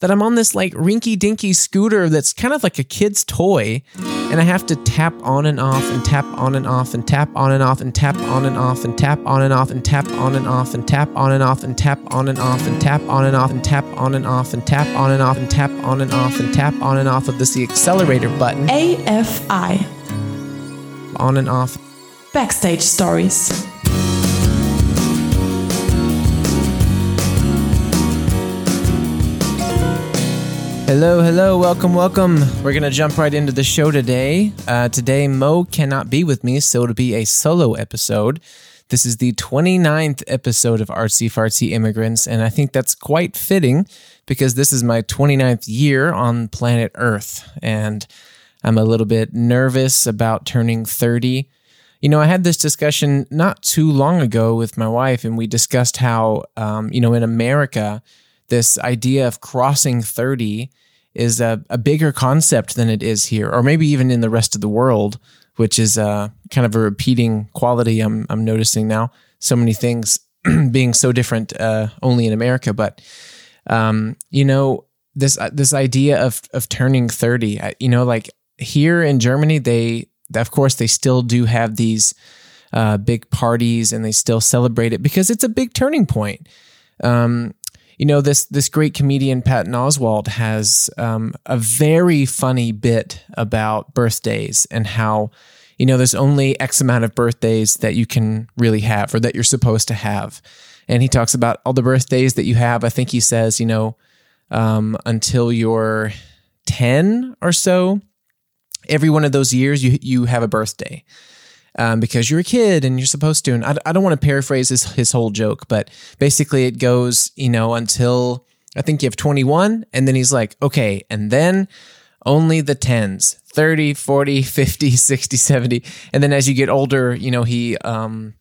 that I'm on this like rinky dinky scooter that's kind of like a kid's toy. And I have to tap on and off and tap on and off and tap on and off and tap on and off and tap on and off and tap on and off and tap on and off and tap on and off and tap on and off and tap on and off and tap on and off and tap on and off and tap on and off with this the accelerator button. AFI. On and off. Backstage stories. Hello, hello, welcome, welcome. We're going to jump right into the show today. Uh, today, Mo cannot be with me, so it'll be a solo episode. This is the 29th episode of Artsy Fartsy Immigrants, and I think that's quite fitting because this is my 29th year on planet Earth, and I'm a little bit nervous about turning 30. You know, I had this discussion not too long ago with my wife, and we discussed how, um, you know, in America, this idea of crossing 30 is a, a, bigger concept than it is here, or maybe even in the rest of the world, which is uh, kind of a repeating quality I'm, I'm noticing now. So many things being so different uh, only in America. But, um, you know, this uh, this idea of of turning 30, you know, like here in Germany, they, of course, they still do have these uh, big parties and they still celebrate it because it's a big turning point. Um, you know this this great comedian Patton Oswalt has um, a very funny bit about birthdays and how you know there's only X amount of birthdays that you can really have or that you're supposed to have, and he talks about all the birthdays that you have. I think he says you know um, until you're ten or so, every one of those years you you have a birthday um, because you're a kid and you're supposed to. And I, I don't want to paraphrase his, his whole joke, but basically it goes, you know, until I think you have 21. And then he's like, okay, and then only the tens 30, 40, 50, 60, 70. And then as you get older, you know, he, um,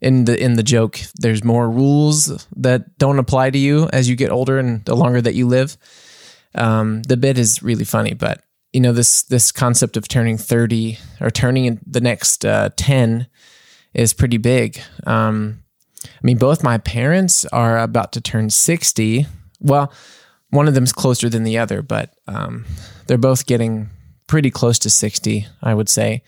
in the in the joke there's more rules that don't apply to you as you get older and the longer that you live um, the bit is really funny but you know this this concept of turning 30 or turning the next uh, 10 is pretty big. Um, i mean both my parents are about to turn 60 well one of them's closer than the other but um, they're both getting pretty close to 60 i would say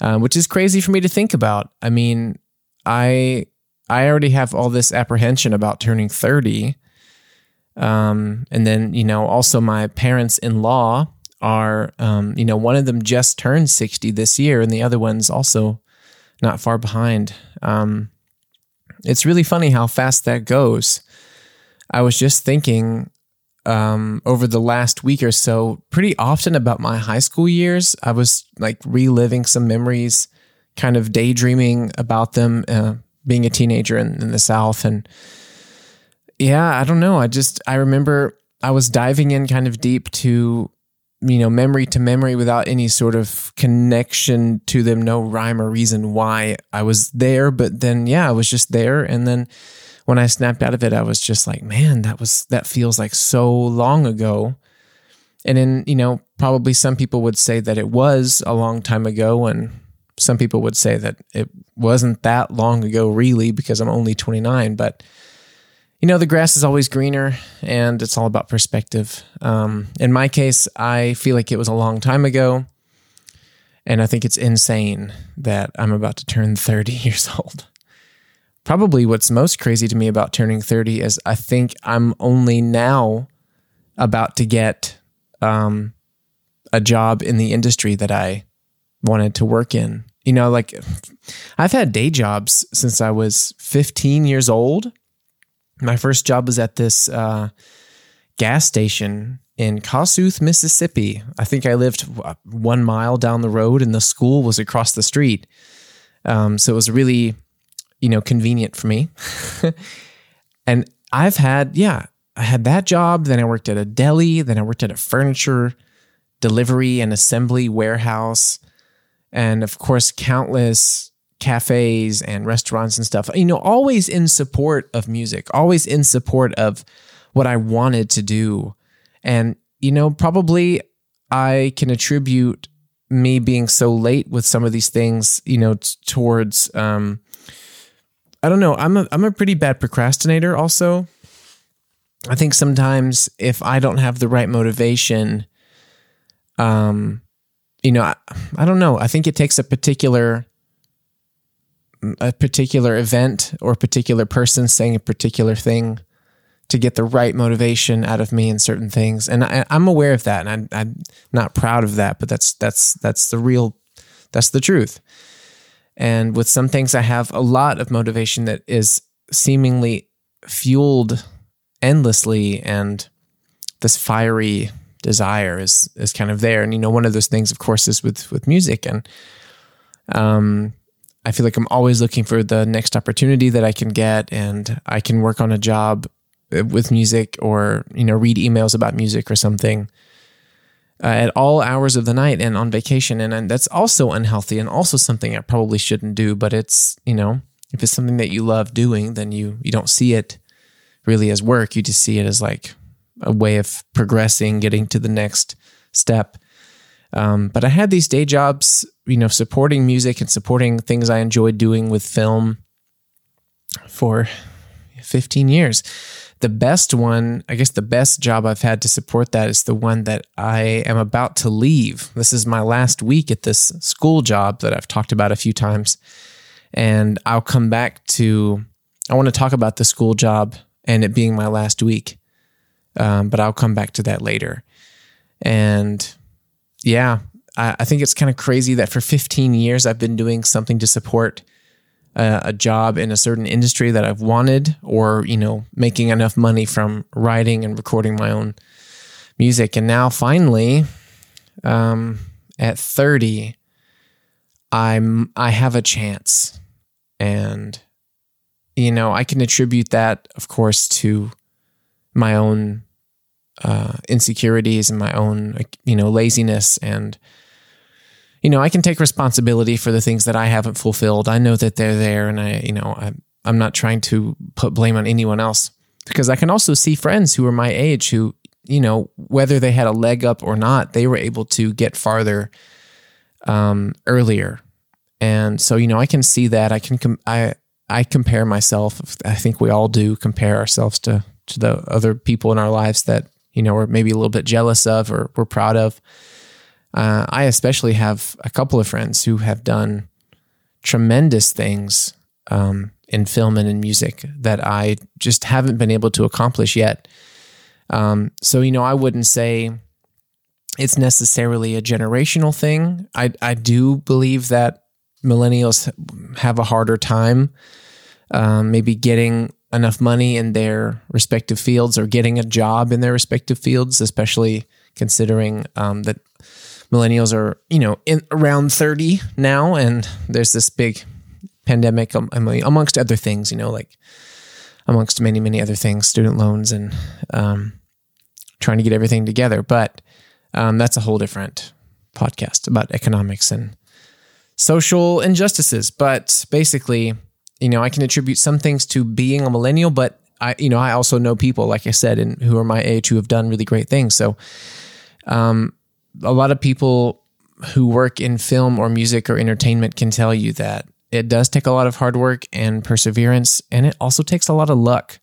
uh, which is crazy for me to think about. I mean i i already have all this apprehension about turning 30 um, and then you know also my parents in law are, um, you know, one of them just turned 60 this year and the other one's also not far behind. Um, it's really funny how fast that goes. I was just thinking um, over the last week or so pretty often about my high school years. I was like reliving some memories, kind of daydreaming about them, uh, being a teenager in, in the South. And yeah, I don't know. I just, I remember I was diving in kind of deep to you know, memory to memory without any sort of connection to them, no rhyme or reason why I was there. But then, yeah, I was just there. And then when I snapped out of it, I was just like, man, that was, that feels like so long ago. And then, you know, probably some people would say that it was a long time ago. And some people would say that it wasn't that long ago, really, because I'm only 29. But, you know, the grass is always greener and it's all about perspective. Um, in my case, I feel like it was a long time ago. And I think it's insane that I'm about to turn 30 years old. Probably what's most crazy to me about turning 30 is I think I'm only now about to get um, a job in the industry that I wanted to work in. You know, like I've had day jobs since I was 15 years old my first job was at this uh, gas station in Kossuth, Mississippi. I think I lived one mile down the road, and the school was across the street. Um, so it was really, you know, convenient for me. and I've had, yeah, I had that job. Then I worked at a deli. Then I worked at a furniture delivery and assembly warehouse. And of course, countless cafes and restaurants and stuff, you know, always in support of music, always in support of what I wanted to do. And, you know, probably I can attribute me being so late with some of these things, you know, t- towards, um, I don't know. I'm a, I'm a pretty bad procrastinator also. I think sometimes if I don't have the right motivation, um, you know, I, I don't know. I think it takes a particular a particular event or a particular person saying a particular thing to get the right motivation out of me in certain things. And I, am aware of that, and I'm, I'm, not proud of that, but that's that's that's the real, that's the truth. And with some things, I have a lot of motivation that is seemingly fueled endlessly, and this fiery desire is is kind of there. And you know, one of those things, of course, is with with music, and um, I feel like I'm always looking for the next opportunity that I can get, and I can work on a job uh, with music, or you know, read emails about music or something. Uh, at all hours of the night and on vacation. And, and that's also unhealthy and also something I probably shouldn't do. But it's, you know, if it's something that you love doing, then you, you don't see it really as work. You just see it as like a way of progressing, getting to the next step. Um, but I had these day jobs, you know, supporting music and supporting things I enjoyed doing with film for 15 years. The best one, I guess the best job I've had to support that is the one that I am about to leave. This is my last week at this school job that I've talked about a few times. And I'll come back to, I want to talk about the school job and it being my last week. Um, but I'll come back to that later. And yeah, I, think it's kind of crazy that for 15 years I've been doing something to support a, a job in a certain industry that I've wanted, or you know, making enough money from writing and recording my own music. And now finally, um, at 30, I'm I have a chance, and you know, I can attribute that, of course, to my own uh, insecurities and my own, you know, laziness. And, you know, I can take responsibility for the things that I haven't fulfilled. I know that they're there. And I, you know, I, I'm not trying to put blame on anyone else because I can also see friends who are my age who, you know, whether they had a leg up or not, they were able to get farther um, earlier. And so, you know, I can see that. I can, com- I, I compare myself. I think we all do compare ourselves to to the other people in our lives that you know we're maybe a little bit jealous of or we're proud of. Uh, I especially have a couple of friends who have done tremendous things um, in film and in music that I just haven't been able to accomplish yet. Um, so you know, I wouldn't say it's necessarily a generational thing. I I do believe that millennials have a harder time um, maybe getting enough money in their respective fields or getting a job in their respective fields, especially considering um, that millennials are, you know, in around 30 now, and there's this big pandemic amongst other things, you know, like amongst many, many other things, student loans and um, trying to get everything together. But um, that's a whole different podcast about economics and social injustices. But basically, you know, I can attribute some things to being a millennial, but I, you know, I also know people, like I said, and who are my age who have done really great things. So, um, a lot of people who work in film or music or entertainment can tell you that it does take a lot of hard work and perseverance, and it also takes a lot of luck.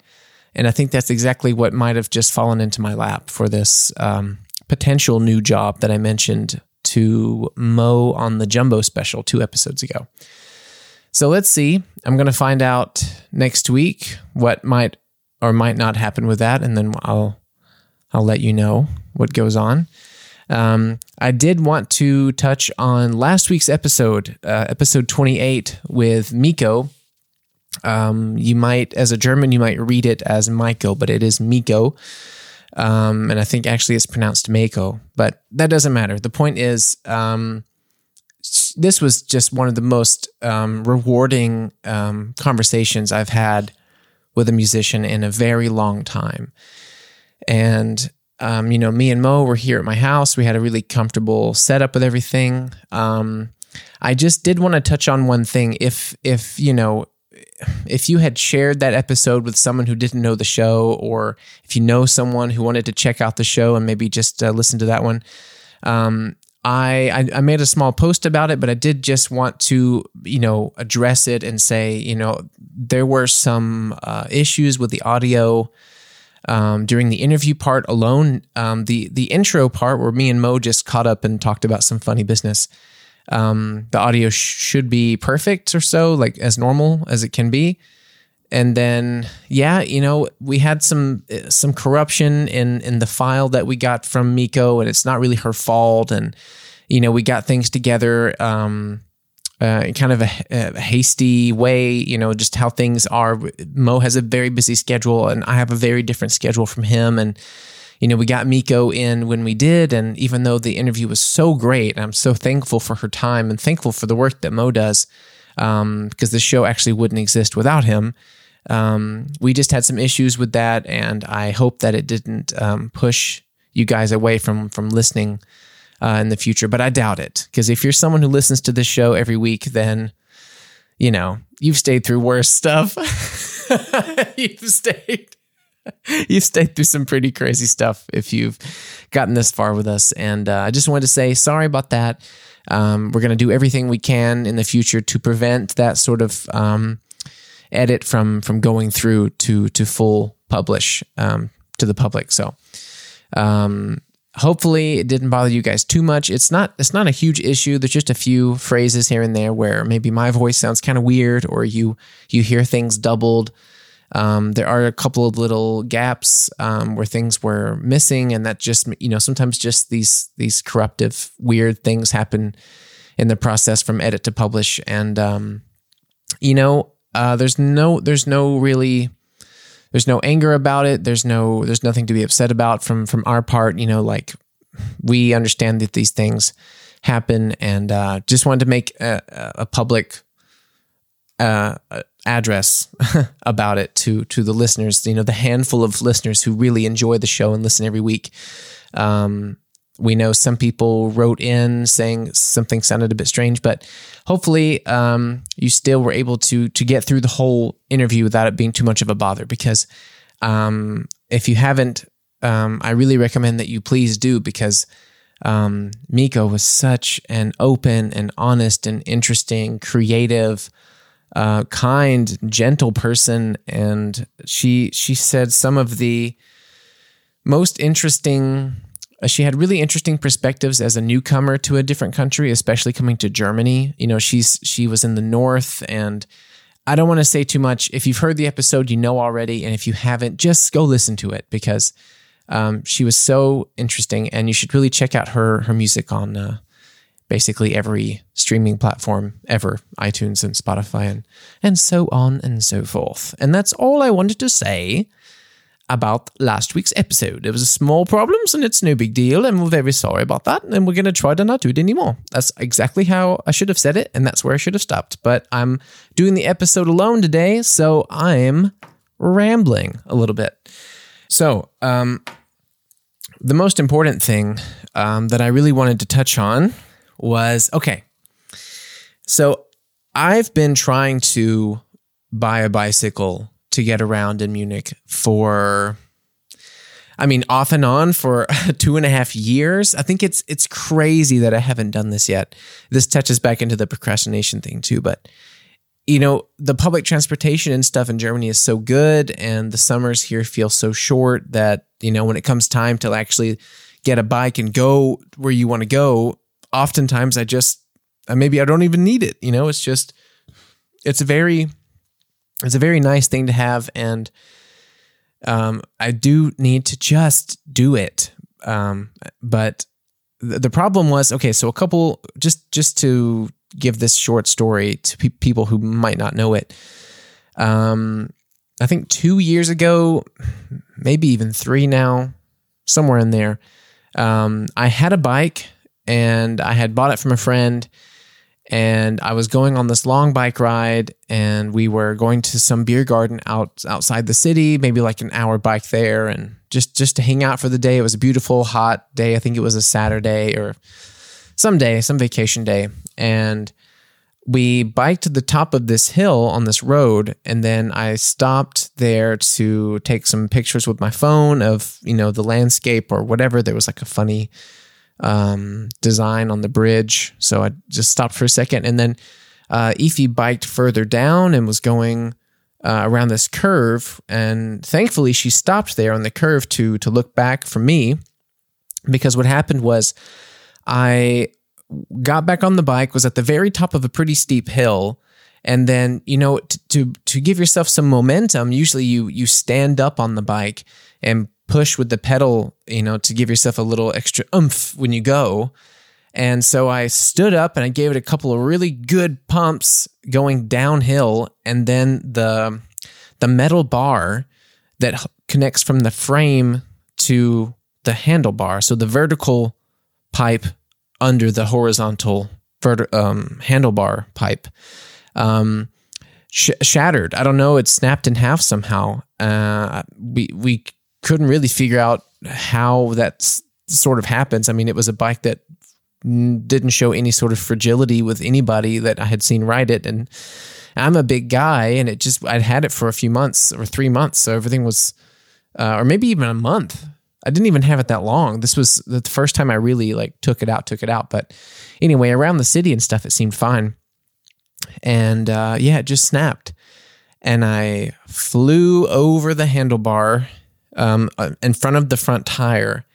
And I think that's exactly what might have just fallen into my lap for this um, potential new job that I mentioned to Mo on the Jumbo special two episodes ago. So let's see. I'm going to find out next week what might or might not happen with that, and then I'll I'll let you know what goes on. Um, I did want to touch on last week's episode, uh, episode 28 with Miko. Um, you might, as a German, you might read it as Miko, but it is Miko. Um, and I think actually it's pronounced Mako, but that doesn't matter. The point is, um, this was just one of the most um, rewarding um, conversations I've had with a musician in a very long time. And um, you know, me and Mo were here at my house. We had a really comfortable setup with everything. Um, I just did want to touch on one thing. If if you know, if you had shared that episode with someone who didn't know the show, or if you know someone who wanted to check out the show and maybe just uh, listen to that one, um, I, I made a small post about it, but I did just want to you know address it and say you know there were some uh, issues with the audio. Um, during the interview part alone. Um, the the intro part where me and Mo just caught up and talked about some funny business. Um, the audio sh- should be perfect or so, like as normal as it can be. And then, yeah, you know, we had some some corruption in in the file that we got from Miko, and it's not really her fault. And you know, we got things together. Um, uh, kind of a, a, hasty way, you know, just how things are. Mo has a very busy schedule, and I have a very different schedule from him. And, you know, we got Miko in when we did. And even though the interview was so great, I'm so thankful for her time and thankful for the work that Mo does, um, because the show actually wouldn't exist without him. Um, we just had some issues with that, and I hope that it didn't um, push you guys away from from listening uh, in the future, but I doubt it. Because if you're someone who listens to this show every week, then you know you've stayed through worse stuff. you've stayed. You've stayed through some pretty crazy stuff if you've gotten this far with us. And uh, I just wanted to say sorry about that. Um, we're going to do everything we can in the future to prevent that sort of um, edit from from going through to to full publish um, to the public. So um, hopefully it didn't bother you guys too much. It's not it's not a huge issue. There's just a few phrases here and there where maybe my voice sounds kind of weird or you you hear things doubled. Um, there are a couple of little gaps um, where things were missing and that just you know sometimes just these these corruptive weird things happen in the process from edit to publish. And um, you know uh, there's no there's no really there's no anger about it. There's no there's nothing to be upset about from from our part. You know, like we understand that these things happen, and uh, just wanted to make a, a public uh, address about it to to the listeners. You know, the handful of listeners who really enjoy the show and listen every week. Um, we know some people wrote in saying something sounded a bit strange, but hopefully um, you still were able to to get through the whole interview without it being too much of a bother. Because um, if you haven't, um, I really recommend that you please do because um, Miko was such an open and honest and interesting, creative, uh, kind, gentle person, and she she said some of the most interesting she had really interesting perspectives as a newcomer to a different country, especially coming to Germany. You know, she's she was in the north and I don't want to say too much. If you've heard the episode, you know already, and if you haven't, just go listen to it because um, she was so interesting, and you should really check out her her music on uh, basically every streaming platform ever, iTunes and Spotify, and and so on and so forth. And that's all I wanted to say about last week's episode. There was a small problems and it's no big deal, and we're very sorry about that. And we're gonna try to not do it anymore. That's exactly how I should have said it, and that's where I should have stopped. But I'm doing the episode alone today, so I'm rambling a little bit. So, um, the most important thing um, that I really wanted to touch on was okay. So I've been trying to buy a bicycle to get around in Munich for I mean, off and on for two and a half years. I think it's it's crazy that I haven't done this yet. This touches back into the procrastination thing too, but you know, the public transportation and stuff in Germany is so good, and the summers here feel so short that you know when it comes time to actually get a bike and go where you want to go, oftentimes I just maybe I don't even need it. You know, it's just it's very it's a very nice thing to have, and um, I do need to just do it. Um, but th- the problem was okay. So a couple just just to give this short story to pe- people who might not know it. Um, I think two years ago, maybe even three now, somewhere in there. Um, I had a bike and I had bought it from a friend and I was going on this long bike ride, and we were going to some beer garden out outside the city, maybe like an hour bike there, and just just to hang out for the day. It was a beautiful, hot day. I think it was a Saturday or some day, some vacation day, and we biked to the top of this hill on this road, and then I stopped there to take some pictures with my phone of you know the landscape or whatever. There was like a funny um, design on the bridge. So I just stopped for a second. And then uh, biked further down and was going uh, around this curve, and thankfully she stopped there on the curve to to look back for me, because what happened was I got back on the bike, was at the very top of a pretty steep hill, and then you know t- to to give yourself some momentum. Usually you you stand up on the bike and push with the pedal, you know, to give yourself a little extra oomph when you go. And so I stood up and I gave it a couple of really good pumps going downhill, and then the the metal bar that connects from the frame to the handlebar, so the vertical pipe under the horizontal vert- um, handlebar pipe, um, sh- shattered. I don't know. It snapped in half somehow. Uh, we we couldn't really figure out how that sort of happens. I mean, it was a bike that didn't show any sort of fragility with anybody that I had seen ride it. And I'm a big guy, and it just I'd had it for a few months or three months, so everything was, uh, or maybe even a month. I didn't even have it that long. This was the first time I really like took it out, took it out. But anyway, around the city and stuff, it seemed fine. And uh, yeah, it just snapped, and I flew over the handlebar um, uh, in front of the front tire,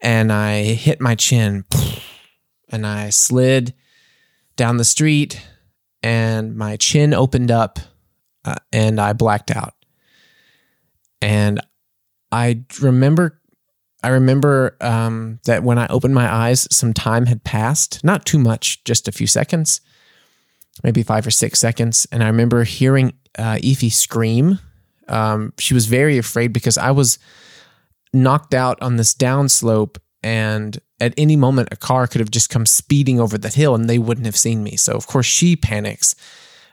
and I hit my chin and I slid down the street and my chin opened up uh, and I blacked out. And I remember I remember um, that when I opened my eyes, some time had passed, not too much, just a few seconds, maybe five or six seconds. And I remember hearing uh, scream. Um, she was very afraid because I was knocked out on this downslope and at any moment a car could have just come speeding over the hill and they wouldn't have seen me. So of course she panics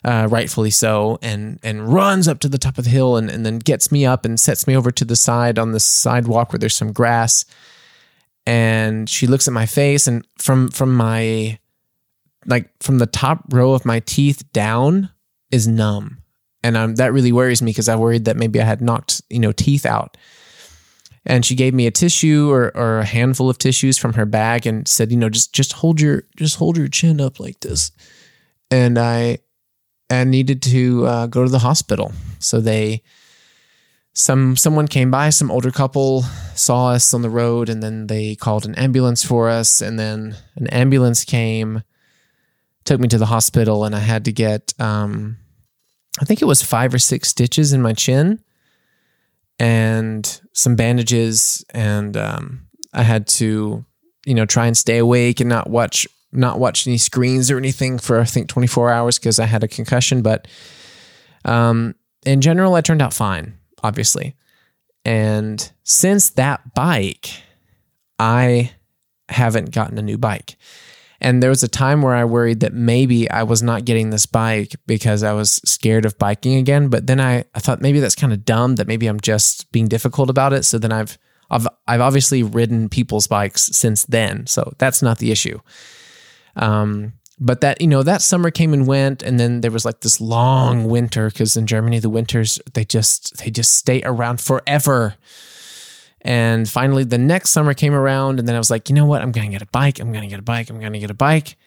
uh, rightfully so and and runs up to the top of the hill and, and then gets me up and sets me over to the side on the sidewalk where there's some grass. And she looks at my face and from from my like from the top row of my teeth down is numb and um, that really worries me because i worried that maybe i had knocked you know teeth out. And she gave me a tissue or, or a handful of tissues from her bag and said you know just just hold your just hold your chin up like this. And i i needed to uh, go to the hospital. So they some someone came by some older couple saw us on the road and then they called an ambulance for us. And then an ambulance came took me to the hospital and i had to get um, i think it was five or six stitches in my chin and some bandages and um, i had to you know try and stay awake and not watch not watch any screens or anything for i think 24 hours because i had a concussion but um, in general i turned out fine obviously. And since that bike i haven't gotten a new bike and there was a time where I worried that maybe I was not getting this bike because I was scared of biking again. But then I, I thought maybe that's kind of dumb that maybe I'm just being difficult about it. So then I've, I've, I've obviously ridden people's bikes since then. So that's not the issue. Um, but that, you know, that summer came and went. And then there was like this long winter because in Germany, the winters, they just, they just stay around forever. And finally, the next summer came around, and then I was like, you know what? I'm going to get a bike. I'm going to get a bike. I'm going to get a bike.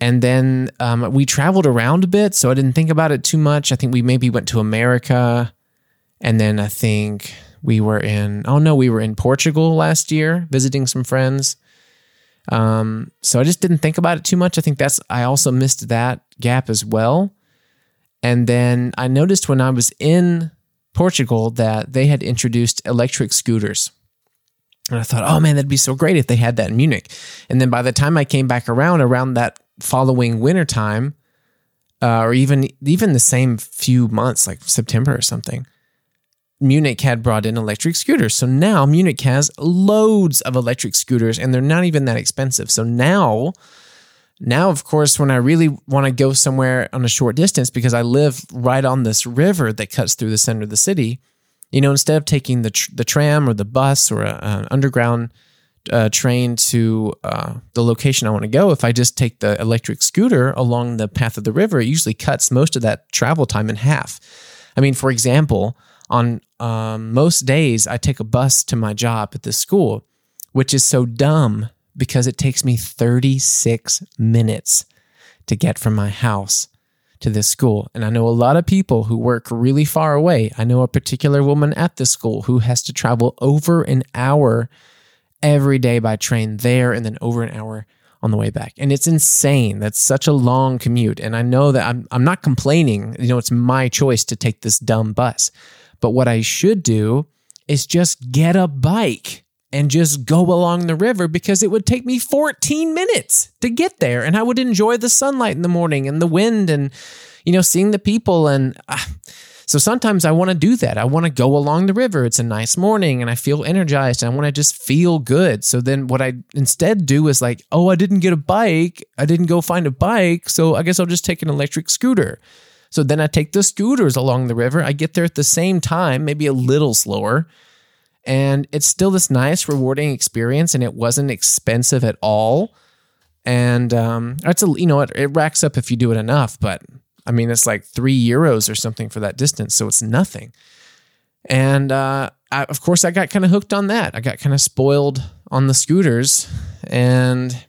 And then um, we traveled around a bit, so I didn't think about it too much. I think we maybe went to America, and then I think we were in, oh no, we were in Portugal last year visiting some friends. Um, so I just didn't think about it too much. I think that's, I also missed that gap as well. And then I noticed when I was in Portugal that they had introduced electric scooters. And I thought, oh man, that'd be so great if they had that in Munich. And then by the time I came back around, around that following winter time, uh, or even even the same few months, like September or something, Munich had brought in electric scooters. So now Munich has loads of electric scooters, and they're not even that expensive. So now now, of course, when I really want to go somewhere on a short distance, because I live right on this river that cuts through the center of the city, you know, instead of taking the tr- the tram or the bus or an underground uh, train to uh, the location I want to go, if I just take the electric scooter along the path of the river, it usually cuts most of that travel time in half. I mean, for example, on um, most days, I take a bus to my job at this school, which is so dumb because it takes me 36 minutes to get from my house to this school. And I know a lot of people who work really far away. I know a particular woman at this school who has to travel over an hour every day by train there and then over an hour on the way back. And it's insane. That's such a long commute. And I know that I'm I'm not complaining. You know, it's my choice to take this dumb bus. But what I should do is just get a bike and just go along the river because it would take me 14 minutes to get there and I would enjoy the sunlight in the morning and the wind and you know seeing the people and uh, so sometimes I want to do that. I want to go along the river. It's a nice morning and I feel energized and I want to just feel good. So then what I instead do is like, oh, I didn't get a bike. I didn't go find a bike. So I guess I'll just take an electric scooter. So then I take the scooters along the river. I get there at the same time, maybe a little slower. And it's still this nice, rewarding experience, and it wasn't expensive at all. And um, it's a you know it, it racks up if you do it enough, but I mean, it's like three euros or something for that distance. So it's nothing. And uh, I, of course, I got kind of hooked on that. I got kind of spoiled on the scooters, and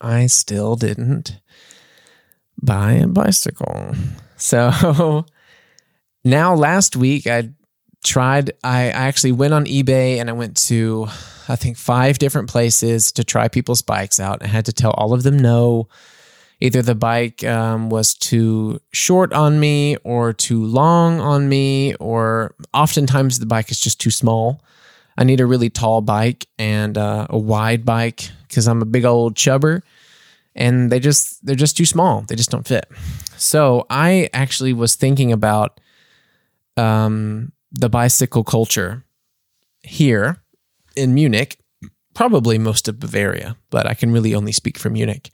I still didn't buy a bicycle. So now, last week, I tried, I, I actually went on eBay and I went to, I think, five different places to try people's bikes out. I had to tell all of them no either the bike um, was too short on me or too long on me, or oftentimes the bike is just too small. I need a really tall bike and uh, a wide bike because I'm a big old chubber, and they just they're just too small. They just don't fit. So I actually was thinking about um, the bicycle culture here in Munich, probably most of Bavaria, but I can really only speak for Munich.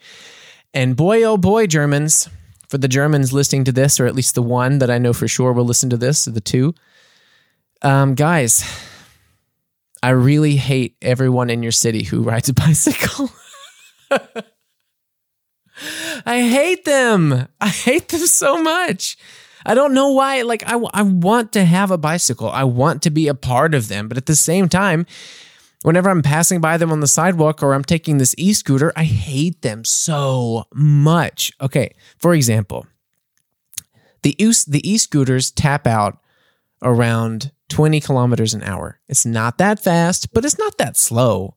And boy, oh boy, Germans, for the Germans listening to this, or at least the one that I know for sure will listen to this, the two, um, guys, I really hate everyone in your city who rides a bicycle. I hate them. I hate them so much. I don't know why. Like, I, I want to have a bicycle, I want to be a part of them. But at the same time, Whenever I'm passing by them on the sidewalk or I'm taking this e scooter, I hate them so much. Okay, for example, the e scooters tap out around 20 kilometers an hour. It's not that fast, but it's not that slow.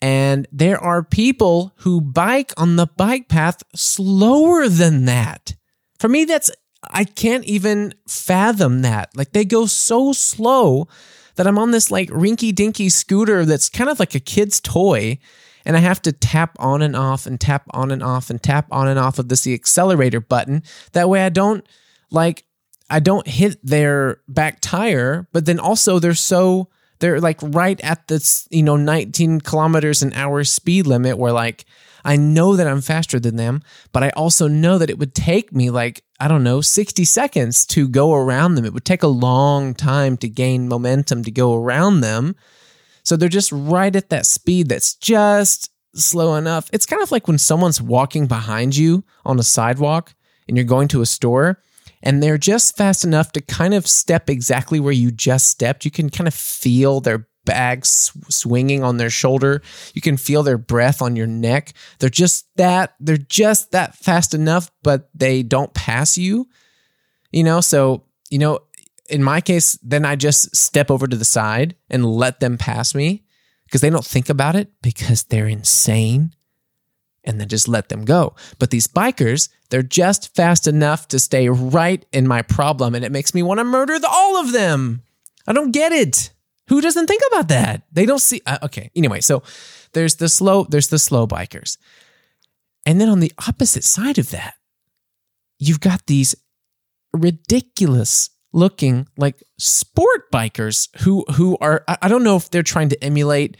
And there are people who bike on the bike path slower than that. For me, that's, I can't even fathom that. Like they go so slow that I'm on this like rinky dinky scooter that's kind of like a kid's toy. And I have to tap on and off and tap on and off and tap on and off of this the accelerator button. That way I don't like I don't hit their back tire, but then also they're so they're like right at this, you know, 19 kilometers an hour speed limit where like I know that I'm faster than them, but I also know that it would take me like, I don't know, 60 seconds to go around them. It would take a long time to gain momentum to go around them. So they're just right at that speed that's just slow enough. It's kind of like when someone's walking behind you on a sidewalk and you're going to a store and they're just fast enough to kind of step exactly where you just stepped. You can kind of feel their bags swinging on their shoulder. You can feel their breath on your neck. They're just that they're just that fast enough, but they don't pass you. You know, so you know, in my case, then I just step over to the side and let them pass me because they don't think about it because they're insane and then just let them go. But these bikers, they're just fast enough to stay right in my problem and it makes me want to murder the, all of them. I don't get it. Who doesn't think about that? They don't see. Uh, okay. Anyway, so there's the slow. There's the slow bikers, and then on the opposite side of that, you've got these ridiculous looking like sport bikers who who are. I don't know if they're trying to emulate.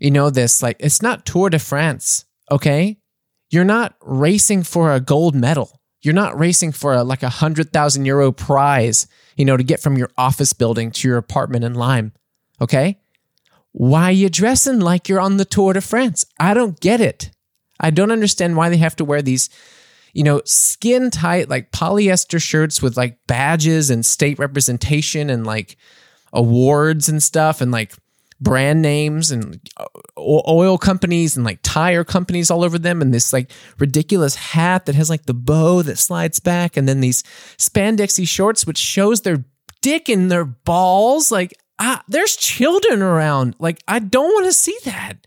You know this like it's not Tour de France. Okay, you're not racing for a gold medal. You're not racing for a like a hundred thousand euro prize you know, to get from your office building to your apartment in Laim. Okay? Why are you dressing like you're on the Tour de France? I don't get it. I don't understand why they have to wear these, you know, skin tight, like polyester shirts with like badges and state representation and like awards and stuff and like brand names and uh, oil companies and like tire companies all over them, and this like ridiculous hat that has like the bow that slides back, and then these spandexy shorts which shows their dick and their balls. Like, there's children around. Like, I don't want to see that.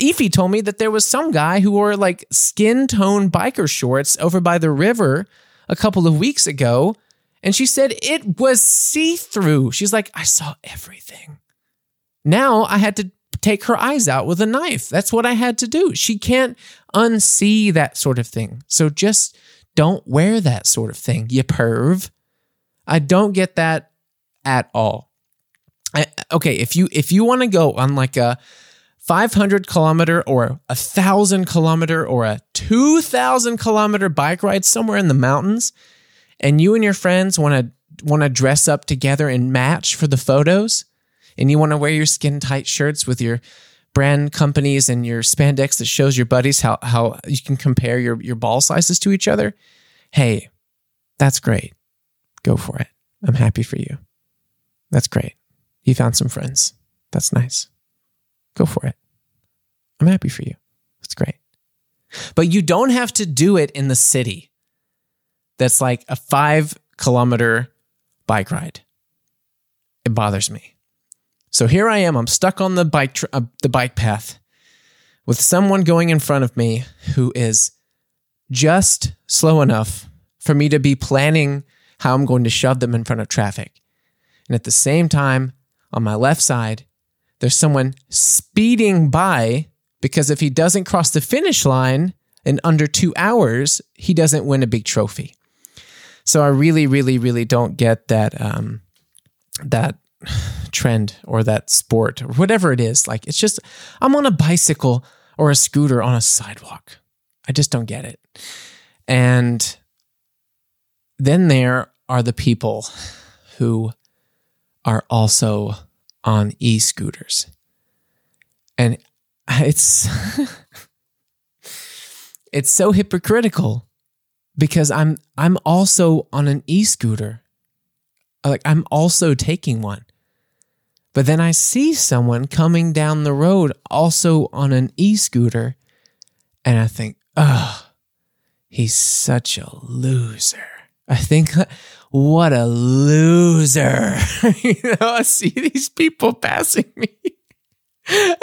Ify told me that there was some guy who wore like skin tone biker shorts over by the river a couple of weeks ago. And she said it was see through. She's like, I saw everything. Now I had to take her eyes out with a knife. That's what I had to do. She can't unsee that sort of thing. So just don't wear that sort of thing, you perv. I don't get that at all. Okay, if you if you want to go on like a 500 kilometer or a thousand kilometer or a 2,000 kilometer bike ride somewhere in the mountains, and you and your friends want to want to dress up together and match for the photos, and you want to wear your skin tight shirts with your brand companies and your spandex that shows your buddies how how you can compare your your ball sizes to each other, hey, that's great. Go for it. I'm happy for you. That's great. You found some friends. That's nice. Go for it. I'm happy for you. That's great. But you don't have to do it in the city. That's like a five kilometer bike ride. It bothers me. So here I am. I'm stuck on the bike tr- uh, the bike path with someone going in front of me who is just slow enough for me to be planning how I'm going to shove them in front of traffic. And at the same time, on my left side, there's someone speeding by because if he doesn't cross the finish line in under two hours, he doesn't win a big trophy. So I really, really, really don't get that um, that trend or that sport or whatever it is. Like it's just I'm on a bicycle or a scooter on a sidewalk. I just don't get it. And then there are the people who are also on e scooters. And it's it's so hypocritical because I'm I'm also on an e-scooter. Like I'm also taking one. But then I see someone coming down the road also on an e-scooter and I think, "Oh, he's such a loser." I think what a loser. you know, I see these people passing me.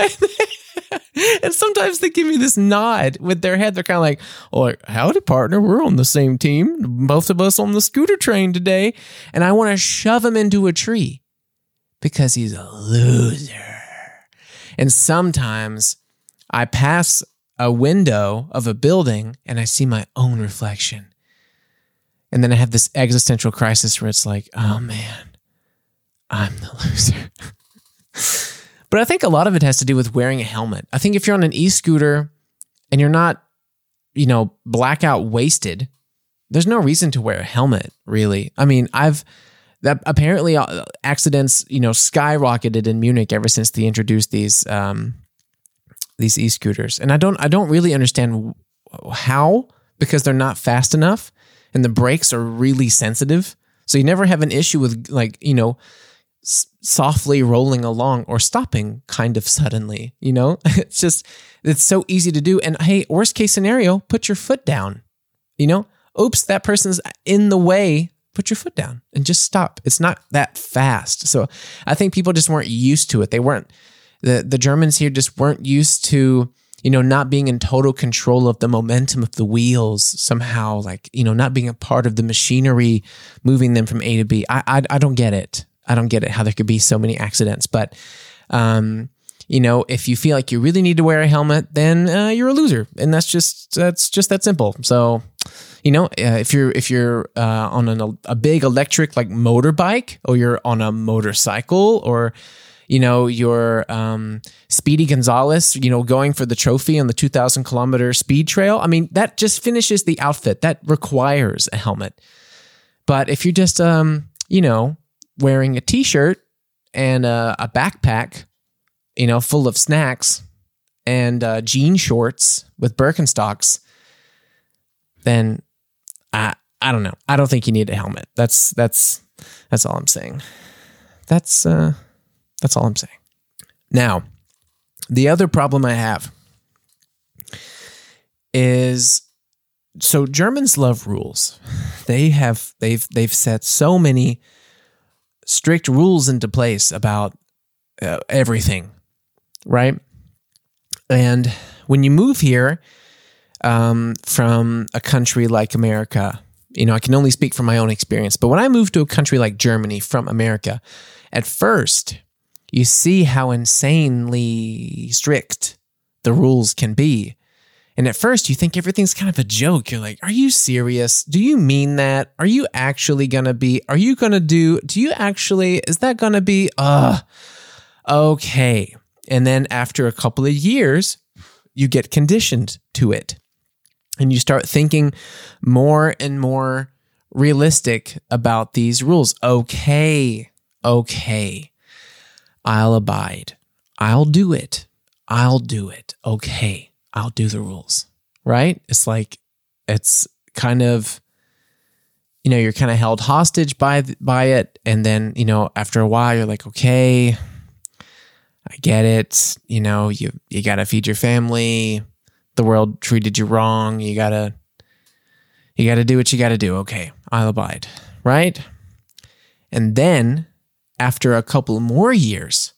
and sometimes they give me this nod with their head. They're kind of like, "Oh, howdy, partner. We're on the same team. Both of us on the scooter train today." And I want to shove him into a tree because he's a loser. And sometimes I pass a window of a building and I see my own reflection. And then I have this existential crisis where it's like, oh man, I'm the loser. but I think a lot of it has to do with wearing a helmet. I think if you're on an e scooter and you're not, you know, blackout wasted, there's no reason to wear a helmet, really. I mean, I've, that apparently uh, accidents, you know, skyrocketed in Munich ever since they introduced these um, these e-scooters, and I don't I don't really understand how because they're not fast enough and the brakes are really sensitive. So you never have an issue with like, you know, s- softly rolling along or stopping kind of suddenly, you know? It's just it's so easy to do and hey, worst case scenario, put your foot down. You know? Oops, that person's in the way. Put your foot down and just stop. It's not that fast. So I think people just weren't used to it. They weren't the the Germans here just weren't used to you know, not being in total control of the momentum of the wheels somehow, like, you know, not being a part of the machinery moving them from A to B. I, I, I don't get it. I don't get it how there could be so many accidents. But, um, you know, if you feel like you really need to wear a helmet, then uh, you're a loser, and that's just that's just that simple. So, you know, uh, if you're if you're uh, on an, a big electric like motorbike, or you're on a motorcycle, or you know, your um, Speedy Gonzalez, you know, going for the trophy on the 2000 kilometer speed trail. I mean, that just finishes the outfit. That requires a helmet. But if you're just, um, you know, wearing a t shirt and a, a, backpack, you know, full of snacks and uh, jean shorts with Birkenstocks, then I, I don't know. I don't think you need a helmet. That's, that's, that's all I'm saying. That's, uh, that's all I'm saying. Now, The other problem I have is so Germans love rules. They have they've they've set so many strict rules into place about uh, everything, right? And when you move here um, from a country like America, you know, I can only speak from my own experience, but when I moved to a country like Germany from America, at first, you see how insanely strict the rules can be. And at first, you think everything's kind of a joke. You're like, are you serious? Do you mean that? Are you actually going to be, are you going to do, do you actually, is that going to be, uh, okay. And then after a couple of years, you get conditioned to it and you start thinking more and more realistic about these rules. Okay. Okay. I'll abide. I'll do it. I'll do it. Okay. I'll do the rules. Right? It's like it's kind of you know, you're kind of held hostage by by it and then, you know, after a while you're like, "Okay, I get it. You know, you you got to feed your family. The world treated you wrong. You got to you got to do what you got to do. Okay, I'll abide." Right? And then after a couple more years,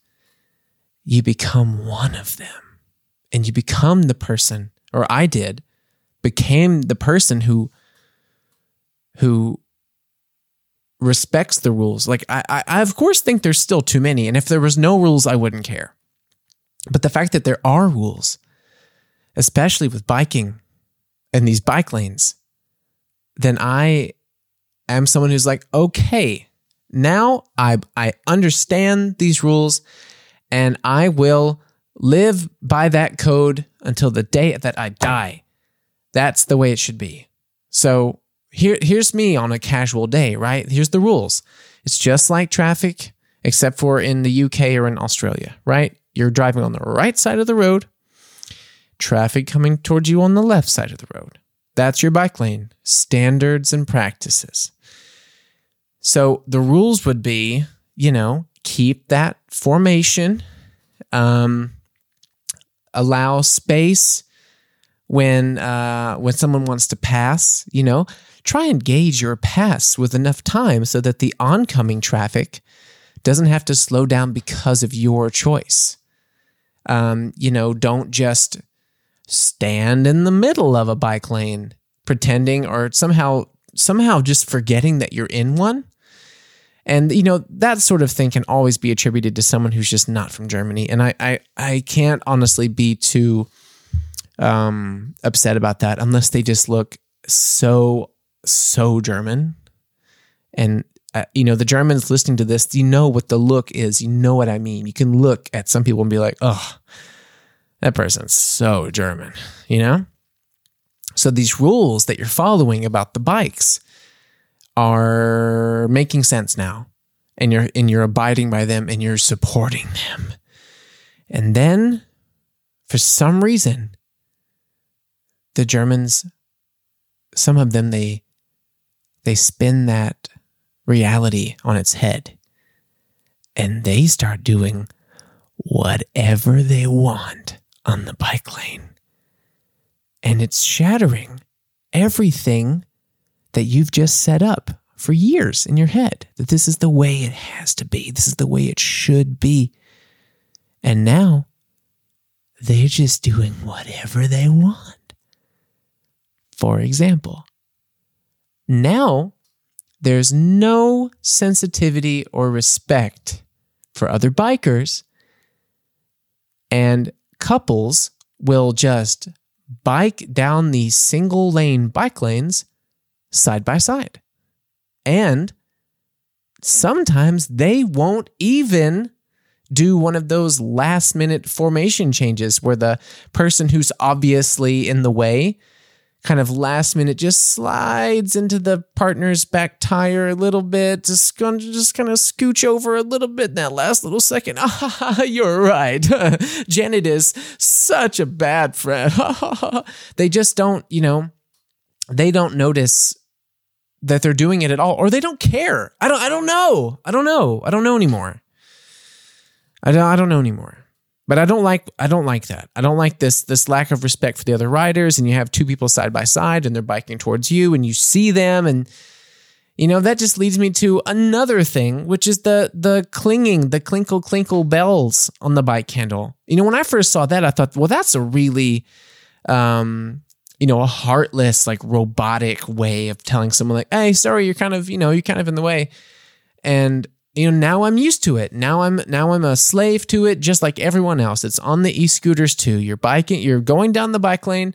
you become one of them and you become the person, or I did, became the person who who respects the rules. Like I, I, I of course think there's still too many, and if there was no rules, I wouldn't care. But the fact that there are rules, especially with biking and these bike lanes, then I am someone who's like, okay, now I I understand these rules, and I will live by that code until the day that I die. That's the way it should be. So here, here's me on a casual day, right? Here's the rules. It's just like traffic, except for in the UK or in Australia, right? You're driving on the right side of the road, traffic coming towards you on the left side of the road. That's your bike lane, standards and practices. So the rules would be, you know, keep that formation, um, allow space when uh, when someone wants to pass. You know, try and gauge your pass with enough time so that the oncoming traffic doesn't have to slow down because of your choice. Um, you know, don't just stand in the middle of a bike lane pretending or somehow somehow just forgetting that you're in one. And you know, that sort of thing can always be attributed to someone who's just not from Germany. And I I, I can't honestly be too um upset about that unless they just look so so German. And, uh, you know, the Germans listening to this, you know what the look is. You know what I mean. You can look at some people and be like, oh, that person's so German, you know? So these rules that you're following about the bikes are making sense now. And you're and you're abiding by them and you're supporting them. And then for some reason the Germans some of them they they spin that reality on its head and they start doing whatever they want on the bike lane. And it's shattering everything that you've just set up for years in your head that this is the way it has to be, this is the way it should be. And now they're just doing whatever they want. For example, now, there's no sensitivity or respect for other bikers, and couples will just bike down these single lane bike lanes side by side. And sometimes they won't even do one of those last minute formation changes where the person who's obviously in the way kind of last minute just slides into the partner's back tire a little bit, just going to just kind of scooch over a little bit in that last little second. Ah, you're right. Janet is such a bad friend. they just don't, you know, they don't notice that they're doing it at all, or they don't care. I don't. I don't know. I don't know. I don't know anymore. I don't. I don't know anymore. but I don't like I don't like that. I don't like this this lack of respect for the other riders and you have two people side by side and they're biking towards you and you see them and you know that just leads me to another thing which is the the clinging the clinkle clinkle bells on the bike handle. You know when I first saw that I thought well that's a really um you know a heartless like robotic way of telling someone like hey sorry you're kind of you know you're kind of in the way. And you know now i'm used to it. Now i'm now i'm a slave to it just like everyone else. It's on the e-scooters too. You're biking you're going down the bike lane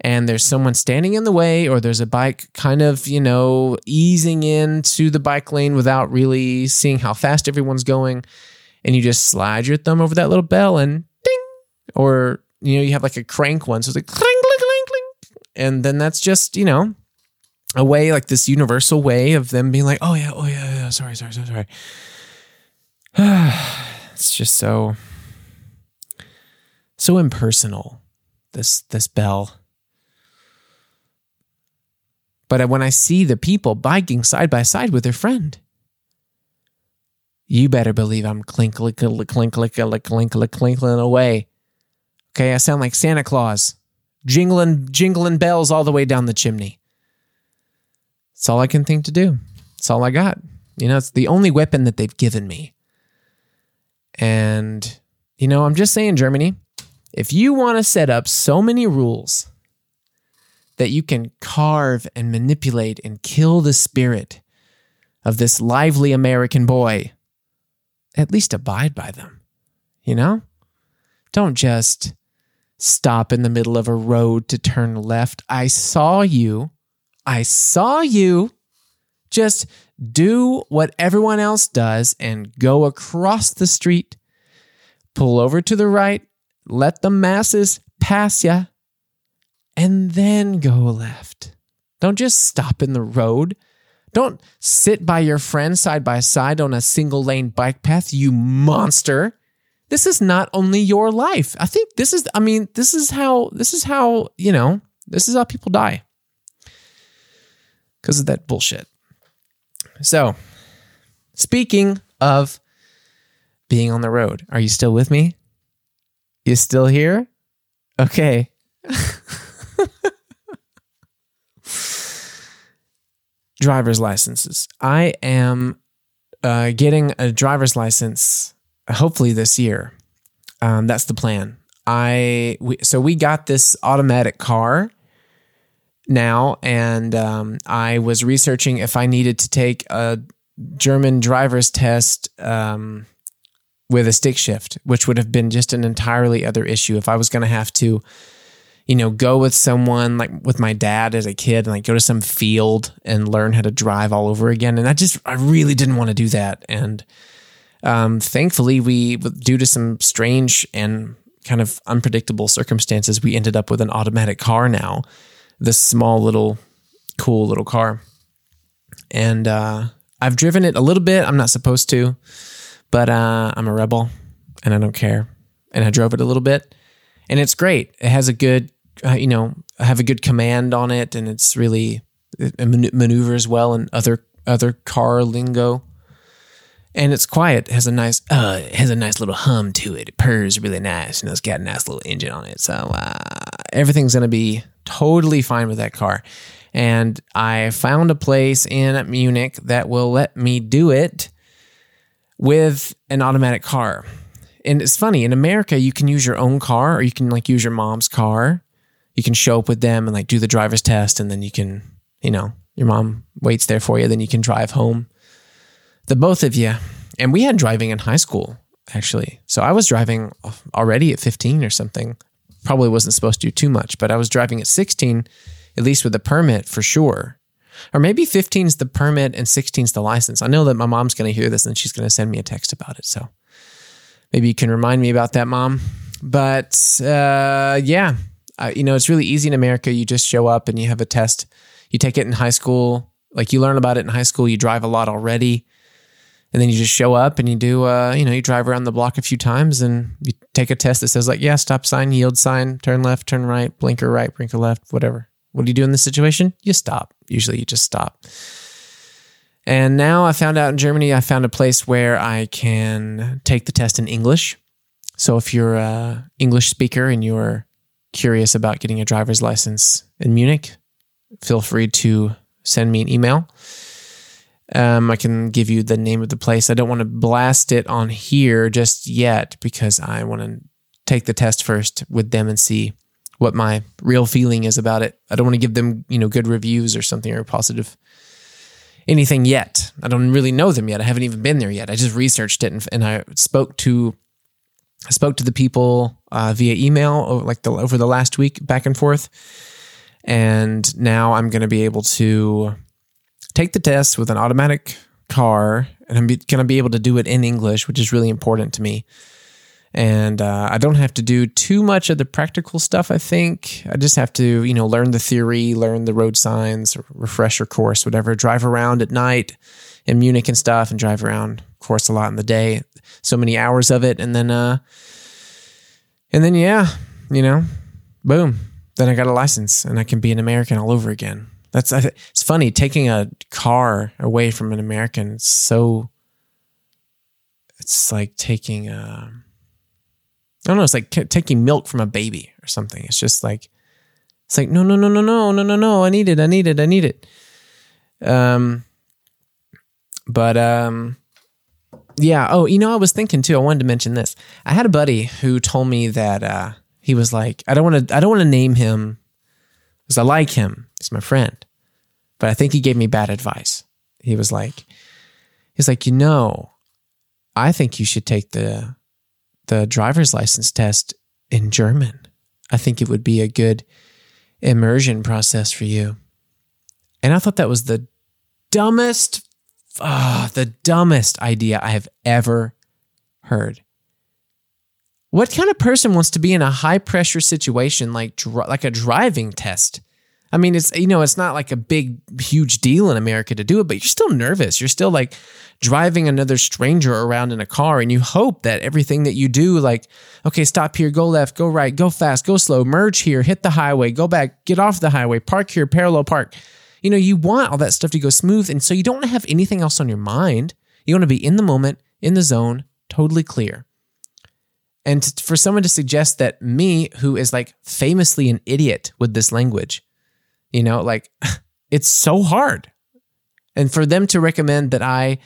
and there's someone standing in the way or there's a bike kind of you know easing into the bike lane without really seeing how fast everyone's going. And you just slide your thumb over that little bell and ding! Or you know you have like a crank one so it's like and then that's just you know a way like this universal way of them being like, oh yeah, oh yeah, yeah sorry, sorry, sorry, sorry. it's just so so impersonal. This this bell. But when I see the people biking side by side with their friend, you better believe I'm clink, clink clink clink clink clink clink clink away. Okay, I sound like Santa Claus jingling jingling bells all the way down the chimney it's all I can think to do. It's all I got. You know, it's the only weapon that they've given me. And, you know, I'm just saying, Germany, if you want to set up so many rules that you can carve and manipulate and kill the spirit of this lively American boy, at least abide by them. You know? Don't just stop in the middle of a road to turn left. I saw you I saw you just do what everyone else does and go across the street, pull over to the right, let the masses pass you, and then go left. Don't just stop in the road. Don't sit by your friend side by side on a single lane bike path, you monster. This is not only your life. I think this is, I mean, this is how, this is how, you know, this is how people die because of that bullshit. So, speaking of being on the road, are you still with me? You still here? Okay. driver's licenses. I am uh, getting a driver's license hopefully this year. Um, that's the plan. I we, so we got this automatic car now, and um, I was researching if I needed to take a German driver's test um, with a stick shift, which would have been just an entirely other issue. If I was going to have to, you know, go with someone like with my dad as a kid and like go to some field and learn how to drive all over again. And I just, I really didn't want to do that. And um, thankfully, we, due to some strange and kind of unpredictable circumstances, we ended up with an automatic car now this small little cool little car. And uh, I've driven it a little bit. I'm not supposed to, but uh, I'm a rebel and I don't care. And I drove it a little bit, and it's great. It has a good, uh, you know, I have a good command on it, and it's really it maneuvers well in other other car lingo. And it's quiet. It has a nice, uh, has a nice little hum to it. It purrs really nice. You know, it's got a nice little engine on it. So uh, everything's gonna be totally fine with that car. And I found a place in Munich that will let me do it with an automatic car. And it's funny, in America, you can use your own car or you can like use your mom's car. You can show up with them and like do the driver's test, and then you can, you know, your mom waits there for you, then you can drive home. The both of you. And we had driving in high school, actually. So I was driving already at 15 or something probably wasn't supposed to do too much, but I was driving at 16, at least with a permit for sure. Or maybe 15 is the permit and 16 is the license. I know that my mom's going to hear this and she's going to send me a text about it. So maybe you can remind me about that, mom. But uh, yeah, uh, you know, it's really easy in America. You just show up and you have a test. You take it in high school. Like you learn about it in high school. You drive a lot already and then you just show up and you do uh, you know you drive around the block a few times and you take a test that says like yeah stop sign yield sign turn left turn right blinker right blinker left whatever. What do you do in this situation? You stop. Usually you just stop. And now i found out in germany i found a place where i can take the test in english. So if you're a English speaker and you're curious about getting a driver's license in Munich, feel free to send me an email. Um, I can give you the name of the place. I don't want to blast it on here just yet because I want to take the test first with them and see what my real feeling is about it. I don't want to give them, you know, good reviews or something or positive anything yet. I don't really know them yet. I haven't even been there yet. I just researched it and, and I spoke to I spoke to the people uh, via email like the, over the last week back and forth. And now I'm going to be able to take the test with an automatic car and I'm going to be able to do it in English, which is really important to me and uh, I don't have to do too much of the practical stuff. I think I just have to, you know, learn the theory, learn the road signs, refresher course, whatever. Drive around at night in Munich and stuff, and drive around, of course, a lot in the day. So many hours of it, and then, uh, and then, yeah, you know, boom. Then I got a license, and I can be an American all over again. That's it's funny taking a car away from an American. It's so. It's like taking a I don't know. It's like taking milk from a baby or something. It's just like, it's like, no, no, no, no, no, no, no, no. I need it. I need it. I need it. Um, but, um, yeah. Oh, you know, I was thinking too, I wanted to mention this. I had a buddy who told me that, uh, he was like, I don't want to, I don't want to name him because I like him. He's my friend, but I think he gave me bad advice. He was like, he's like, you know, I think you should take the the driver's license test in German. I think it would be a good immersion process for you. And I thought that was the dumbest, uh, the dumbest idea I have ever heard. What kind of person wants to be in a high pressure situation like like a driving test? I mean, it's you know, it's not like a big, huge deal in America to do it, but you're still nervous. You're still like driving another stranger around in a car, and you hope that everything that you do, like, okay, stop here, go left, go right, go fast, go slow, merge here, hit the highway, go back, get off the highway, park here, parallel park. You know, you want all that stuff to go smooth, and so you don't want to have anything else on your mind. You want to be in the moment, in the zone, totally clear. And for someone to suggest that me, who is like famously an idiot with this language, you know, like it's so hard. And for them to recommend that I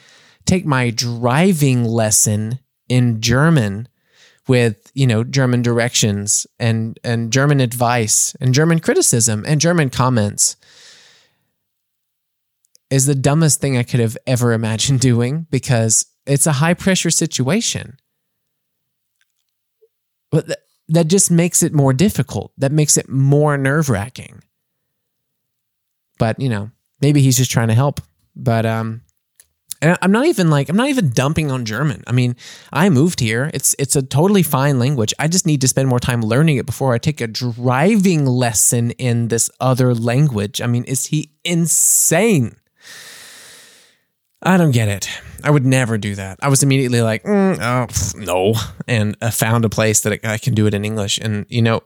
take my driving lesson in German with, you know, German directions and and German advice and German criticism and German comments is the dumbest thing I could have ever imagined doing because it's a high pressure situation. But that just makes it more difficult. That makes it more nerve wracking. But, you know, maybe he's just trying to help. But um and I'm not even like I'm not even dumping on German. I mean, I moved here. It's it's a totally fine language. I just need to spend more time learning it before I take a driving lesson in this other language. I mean, is he insane? I don't get it. I would never do that. I was immediately like, mm, oh, no, and I found a place that I can do it in English. And you know,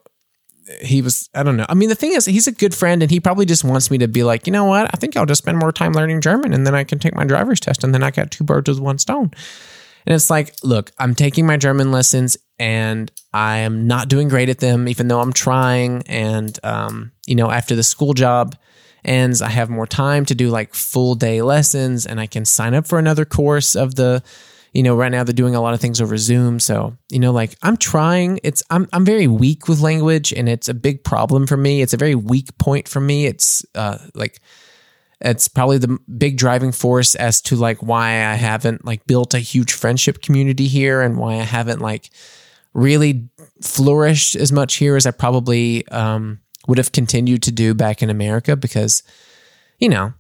he was I don't know. I mean, the thing is, he's a good friend, and he probably just wants me to be like, you know what? I think I'll just spend more time learning German, and then I can take my driver's test, and then I got two birds with one stone. And it's like, look, I'm taking my German lessons, and I am not doing great at them, even though I'm trying. And um, you know, after the school job ends, I have more time to do like full day lessons, and I can sign up for another course of the you know, right now they're doing a lot of things over Zoom. So, you know, like I'm trying, it's, I'm, I'm very weak with language and it's a big problem for me. It's a very weak point for me. It's uh, like, it's probably the big driving force as to like why I haven't like built a huge friendship community here and why I haven't like really flourished as much here as I probably um, would have continued to do back in America because, you know,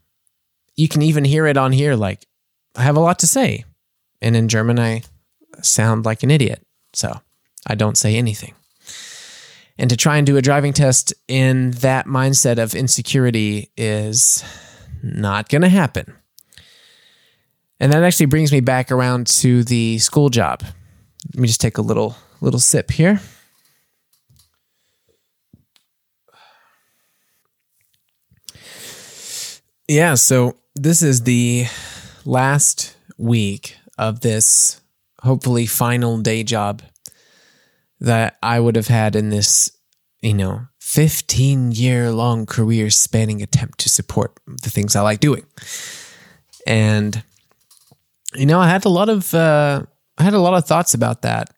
you can even hear it on here. Like, I have a lot to say. And in German, I sound like an idiot. So I don't say anything. And to try and do a driving test in that mindset of insecurity is not going to happen. And that actually brings me back around to the school job. Let me just take a little little sip here. Yeah, so this is the last week of this hopefully final day job that I would have had in this, you know, 15 year long career spanning attempt to support the things I like doing. And, you know, I had a lot of, uh, I had a lot of thoughts about that,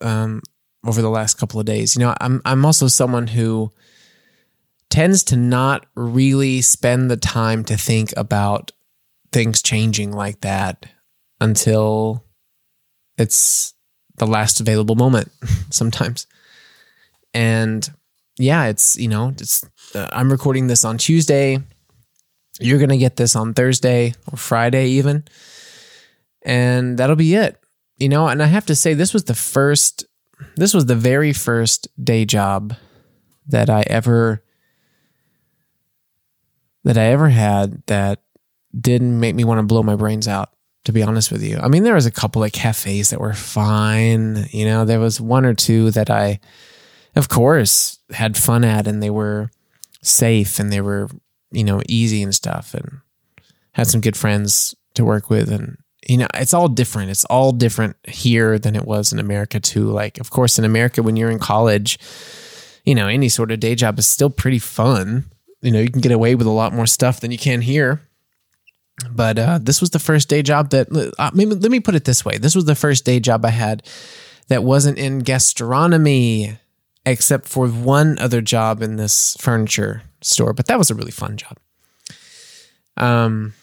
um, over the last couple of days. You know, I'm, I'm also someone who tends to not really spend the time to think about things changing like that until it's the last available moment sometimes. And yeah, it's, you know, it's, uh, I'm recording this on Tuesday. You're going to get this on Thursday or Friday, even. And that'll be it. You know, and I have to say, this was the first, this was the very first day job that I ever, that I ever had that didn't make me want to blow my brains out to be honest with you. I mean, there was a couple of cafes that were fine. You know, there was one or two that I, of course, had fun at and they were safe and they were, you know, easy and stuff and had some good friends to work with. And, you know, it's all different. It's all different here than it was in America, too. Like, of course, in America, when you're in college, you know, any sort of day job is still pretty fun. You know, you can get away with a lot more stuff than you can here. But uh, this was the first day job that uh, maybe, let me put it this way. This was the first day job i had that wasn't in gastronomy except for one other job in this furniture store but that was a really fun job. Um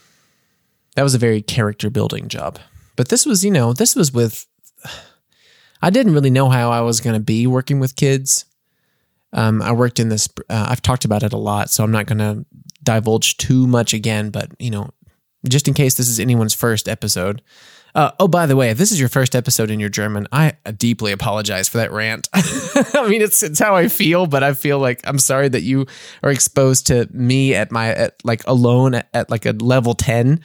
that was a very character building job. But this was you know this was with i didn't really know how i was going to be working with kids um, i worked in this uh, i've talked about it a lot so i'm not going to divulge too much again but you know just in case this is anyone's first episode. Uh, oh, by the way, if this is your first episode in your German, I deeply apologize for that rant. I mean, it's it's how I feel, but I feel like I'm sorry that you are exposed to me at my at like alone at, at like a level ten,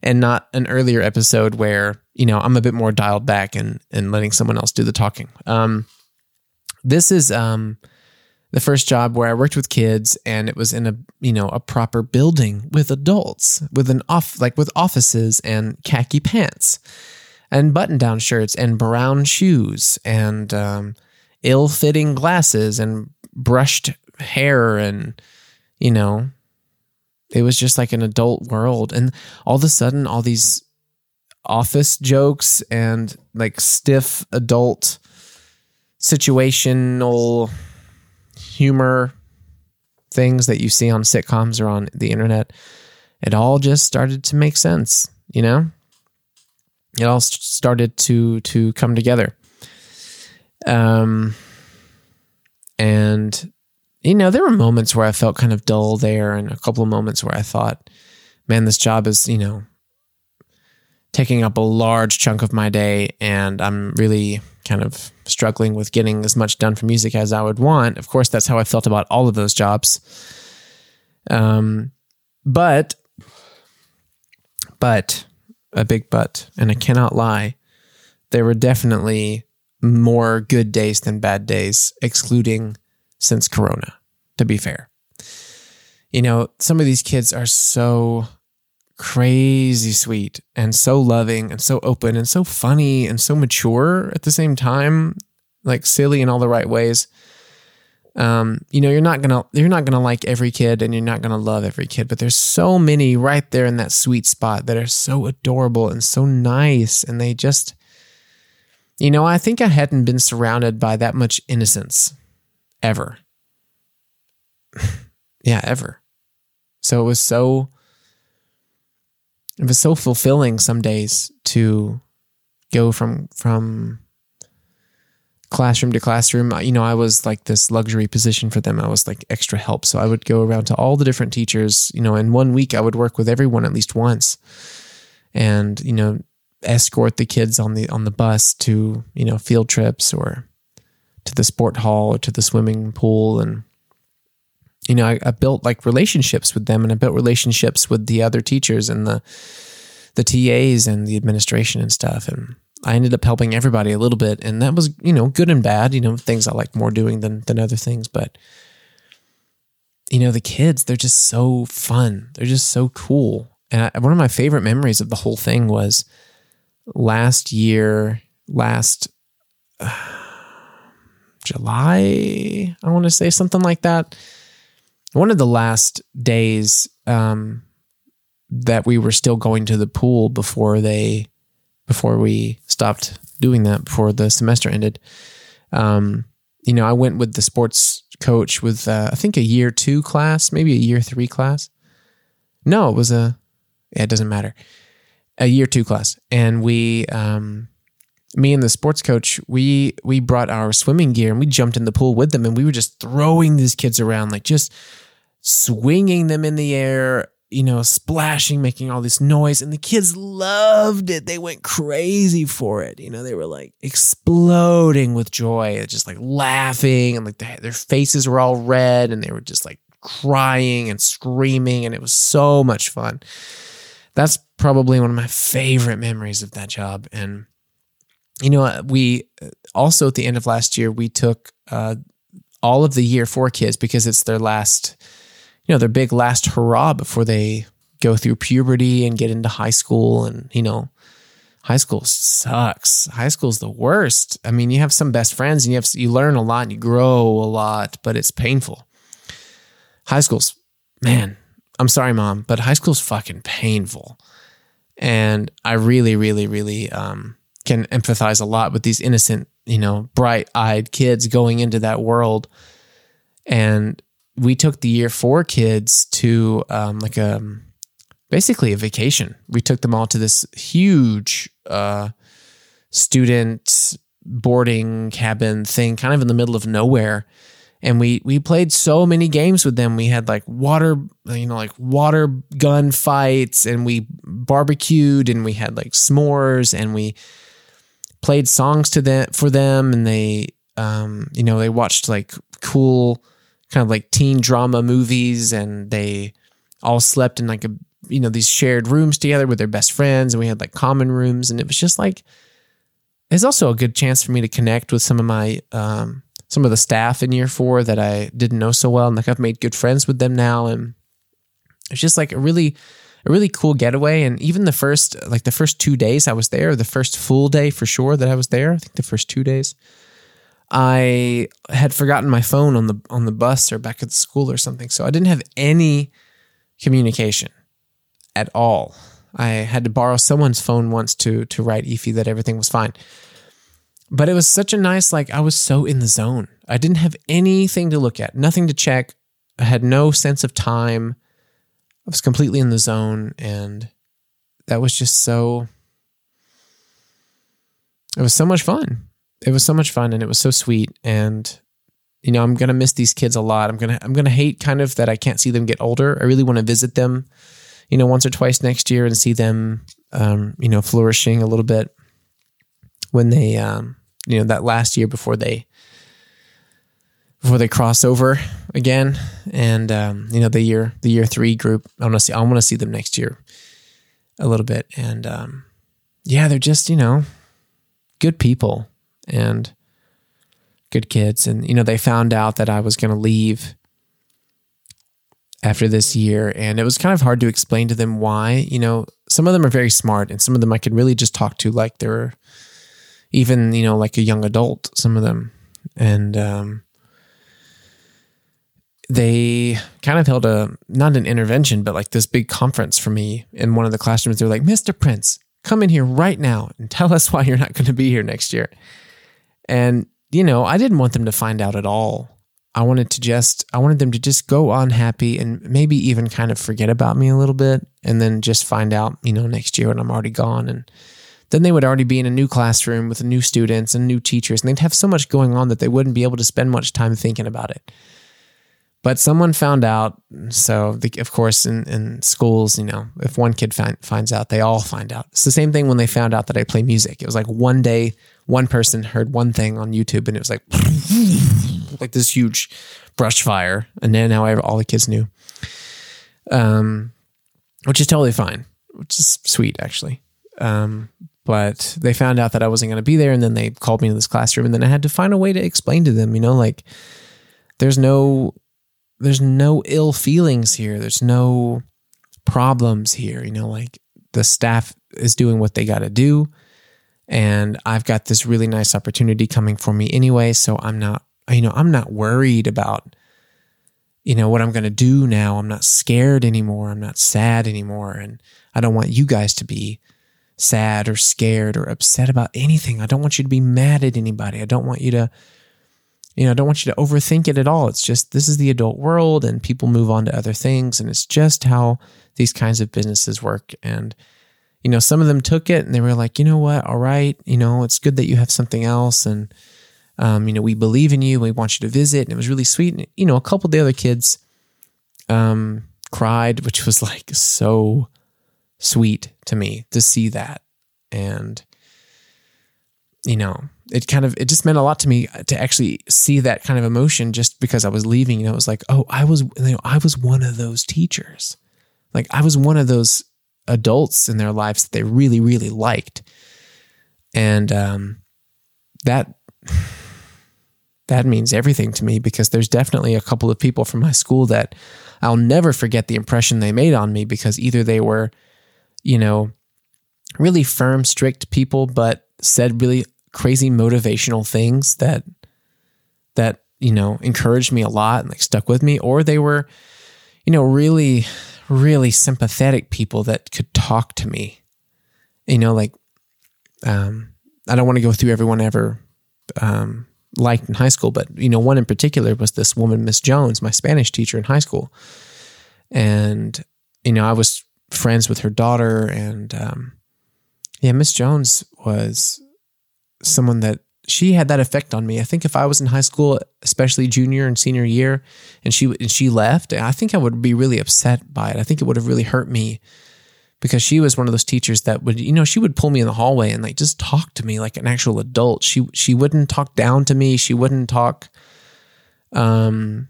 and not an earlier episode where you know I'm a bit more dialed back and and letting someone else do the talking. Um, this is um the first job where I worked with kids and it was in a, you know, a proper building with adults, with an off like with offices and khaki pants and button-down shirts and brown shoes and um, ill-fitting glasses and brushed hair and you know, it was just like an adult world. And all of a sudden all these office jokes and like stiff adult situational humor things that you see on sitcoms or on the internet, it all just started to make sense, you know? It all started to to come together. Um and you know, there were moments where I felt kind of dull there and a couple of moments where I thought, man, this job is, you know, taking up a large chunk of my day and I'm really kind of struggling with getting as much done for music as I would want. Of course, that's how I felt about all of those jobs. Um, but, but, a big but, and I cannot lie, there were definitely more good days than bad days, excluding since Corona, to be fair. You know, some of these kids are so crazy sweet and so loving and so open and so funny and so mature at the same time, like silly in all the right ways. Um, you know, you're not gonna you're not gonna like every kid and you're not gonna love every kid, but there's so many right there in that sweet spot that are so adorable and so nice, and they just, you know, I think I hadn't been surrounded by that much innocence ever. yeah, ever. So it was so it was so fulfilling some days to go from from classroom to classroom. You know, I was like this luxury position for them. I was like extra help. So I would go around to all the different teachers, you know, in one week I would work with everyone at least once. And, you know, escort the kids on the on the bus to, you know, field trips or to the sport hall or to the swimming pool and you know, I, I, built like relationships with them and I built relationships with the other teachers and the the TAs and the administration and stuff. And I ended up helping everybody a little bit. And that was, you know, good and bad, you know, things I like more doing than than other things. But you know, the kids, they're just so fun. They're just so cool. And I, one of my favorite memories of the whole thing was last year, last uh, July, I want to say something like that. One of the last days um, that we were still going to the pool before they before we stopped doing that before the semester ended. Um, you know, I went with the sports coach with uh, I think a year two class, maybe a year three class. No, it was a. Yeah, it doesn't matter. A year two class, and we, um, me and the sports coach, we we brought our swimming gear and we jumped in the pool with them, and we were just throwing these kids around, like just swinging them in the air, you know, splashing, making all this noise. And the kids loved it. They went crazy for it. You know, they were like exploding with joy, just like laughing and like their faces were all red and they were just like crying and screaming. And it was so much fun. That's probably one of my favorite memories of that job. And, you know, we also at the end of last year, we took uh, all of the year four kids because it's their last you know, their big last hurrah before they go through puberty and get into high school. And, you know, high school sucks. High school's the worst. I mean, you have some best friends and you have, you learn a lot and you grow a lot, but it's painful. High school's, man, I'm sorry, mom, but high school's fucking painful. And I really, really, really um, can empathize a lot with these innocent, you know, bright eyed kids going into that world. And we took the year four kids to um, like a basically a vacation. We took them all to this huge uh, student boarding cabin thing, kind of in the middle of nowhere. And we we played so many games with them. We had like water, you know, like water gun fights, and we barbecued, and we had like s'mores, and we played songs to them for them, and they, um, you know, they watched like cool kind of like teen drama movies and they all slept in like a you know these shared rooms together with their best friends and we had like common rooms and it was just like it's also a good chance for me to connect with some of my um, some of the staff in year four that I didn't know so well and like I've made good friends with them now and it's just like a really a really cool getaway and even the first like the first two days I was there the first full day for sure that I was there I think the first two days I had forgotten my phone on the on the bus or back at school or something. So I didn't have any communication at all. I had to borrow someone's phone once to to write Ify that everything was fine. But it was such a nice like I was so in the zone. I didn't have anything to look at, nothing to check. I had no sense of time. Was completely in the zone and that was just so it was so much fun. It was so much fun and it was so sweet and you know i'm gonna miss these kids a lot. I'm gonna i'm gonna hate kind of that i can't see them get older. I really want to visit them you know once or twice next year and see them um, you know flourishing a little bit when they um, you know that last year before they before they cross over again and um, you know the year the year three group i want to see i want to see them next year a little bit and um, yeah they're just you know good people and good kids. And, you know, they found out that I was going to leave after this year. And it was kind of hard to explain to them why. You know, some of them are very smart and some of them I could really just talk to like they're even, you know, like a young adult, some of them. And, um, they kind of held a not an intervention, but like this big conference for me in one of the classrooms. They're like, Mr. Prince, come in here right now and tell us why you're not going to be here next year. And, you know, I didn't want them to find out at all. I wanted to just, I wanted them to just go unhappy and maybe even kind of forget about me a little bit and then just find out, you know, next year when I'm already gone. And then they would already be in a new classroom with new students and new teachers. And they'd have so much going on that they wouldn't be able to spend much time thinking about it. But someone found out. So, the, of course, in, in schools, you know, if one kid find, finds out, they all find out. It's the same thing when they found out that I play music. It was like one day one person heard one thing on YouTube and it was like like this huge brush fire, and then now all the kids knew, um, which is totally fine, which is sweet actually. Um, but they found out that I wasn't going to be there, and then they called me to this classroom, and then I had to find a way to explain to them, you know, like there's no there's no ill feelings here, there's no problems here, you know, like the staff is doing what they got to do and I've got this really nice opportunity coming for me anyway. So I'm not, you know, I'm not worried about, you know, what I'm going to do now. I'm not scared anymore. I'm not sad anymore. And I don't want you guys to be sad or scared or upset about anything. I don't want you to be mad at anybody. I don't want you to, you know, I don't want you to overthink it at all. It's just this is the adult world and people move on to other things. And it's just how these kinds of businesses work. And, you know, some of them took it and they were like, you know what? All right. You know, it's good that you have something else. And, um, you know, we believe in you. We want you to visit. And it was really sweet. And, you know, a couple of the other kids um, cried, which was like so sweet to me to see that. And, you know, it kind of, it just meant a lot to me to actually see that kind of emotion just because I was leaving. You know, it was like, oh, I was, you know, I was one of those teachers. Like I was one of those adults in their lives that they really, really liked. And um, that, that means everything to me because there's definitely a couple of people from my school that I'll never forget the impression they made on me because either they were, you know, really firm, strict people, but said really crazy motivational things that that you know encouraged me a lot and like stuck with me, or they were, you know, really, really sympathetic people that could talk to me. You know, like um, I don't want to go through everyone ever um, liked in high school, but you know, one in particular was this woman, Miss Jones, my Spanish teacher in high school, and you know, I was friends with her daughter, and um, yeah, Miss Jones was someone that she had that effect on me. I think if I was in high school, especially junior and senior year, and she and she left, I think I would be really upset by it. I think it would have really hurt me because she was one of those teachers that would, you know, she would pull me in the hallway and like just talk to me like an actual adult. She she wouldn't talk down to me. She wouldn't talk um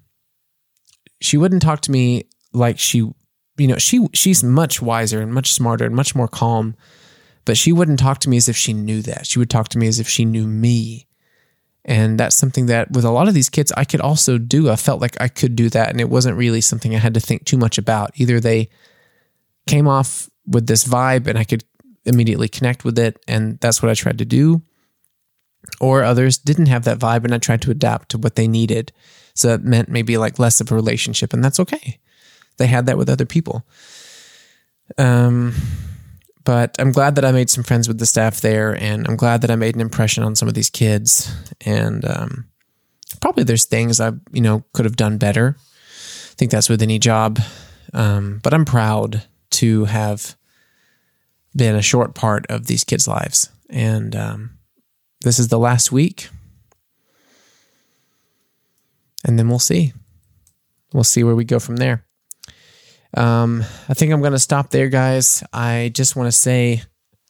she wouldn't talk to me like she you know, she she's much wiser and much smarter and much more calm but she wouldn't talk to me as if she knew that. She would talk to me as if she knew me. And that's something that with a lot of these kids, I could also do. I felt like I could do that. And it wasn't really something I had to think too much about. Either they came off with this vibe and I could immediately connect with it. And that's what I tried to do. Or others didn't have that vibe and I tried to adapt to what they needed. So it meant maybe like less of a relationship. And that's okay. They had that with other people. Um, but I'm glad that I made some friends with the staff there, and I'm glad that I made an impression on some of these kids. And um, probably there's things I you know could have done better. I think that's with any job, um, but I'm proud to have been a short part of these kids' lives. And um, this is the last week, and then we'll see. We'll see where we go from there. Um, I think I'm going to stop there, guys. I just want to say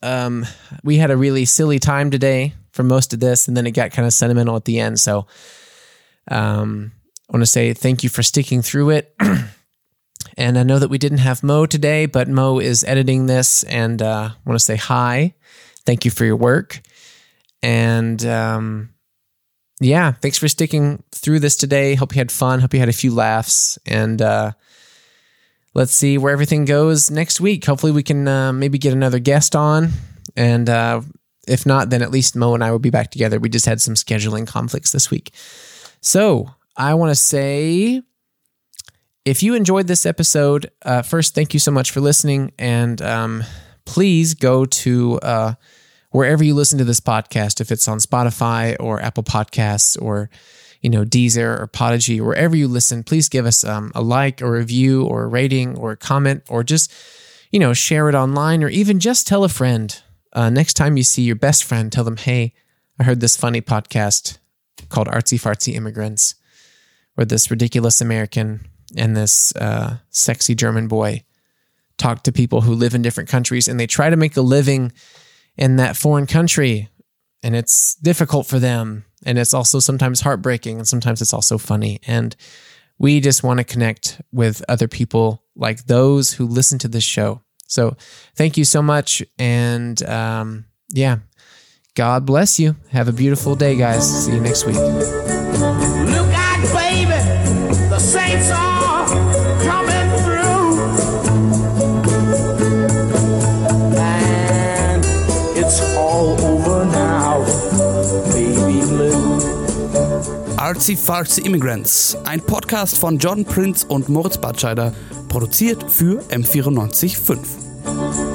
um, we had a really silly time today for most of this, and then it got kind of sentimental at the end. So um, I want to say thank you for sticking through it. and I know that we didn't have Mo today, but Mo is editing this, and uh, I want to say hi. Thank you for your work. And um, yeah, thanks for sticking through this today. Hope you had fun. Hope you had a few laughs. And uh, let's see where everything goes next week. Hopefully, we can uh, maybe get another guest on. And uh, if not, then at least Mo and I will be back together. We just had some scheduling conflicts this week. So I want to say if you enjoyed this episode, uh, first, thank you so much for listening. And um, please go to uh, wherever you listen to this podcast, if it's on Spotify or Apple Podcasts or you know, Deezer or Podigee, wherever you listen, please give us um, a like or review or a rating or a comment or just, you know, share it online or even just tell a friend. Uh, next time you see your best friend, tell them, hey, I heard this funny podcast called Artsy Fartsy Immigrants, where this ridiculous American and this uh, sexy German boy talk to people who live in different countries and they try to make a living in that foreign country. And it's difficult for them and it's also sometimes heartbreaking and sometimes it's also funny. And we just want to connect with other people like those who listen to this show. So thank you so much. And um, yeah, God bless you. Have a beautiful day, guys. See you next week. Look out, baby. The saints are coming through. And it's all over Artsy Fartsy Immigrants, ein Podcast von John Prince und Moritz Batscheider, produziert für M945.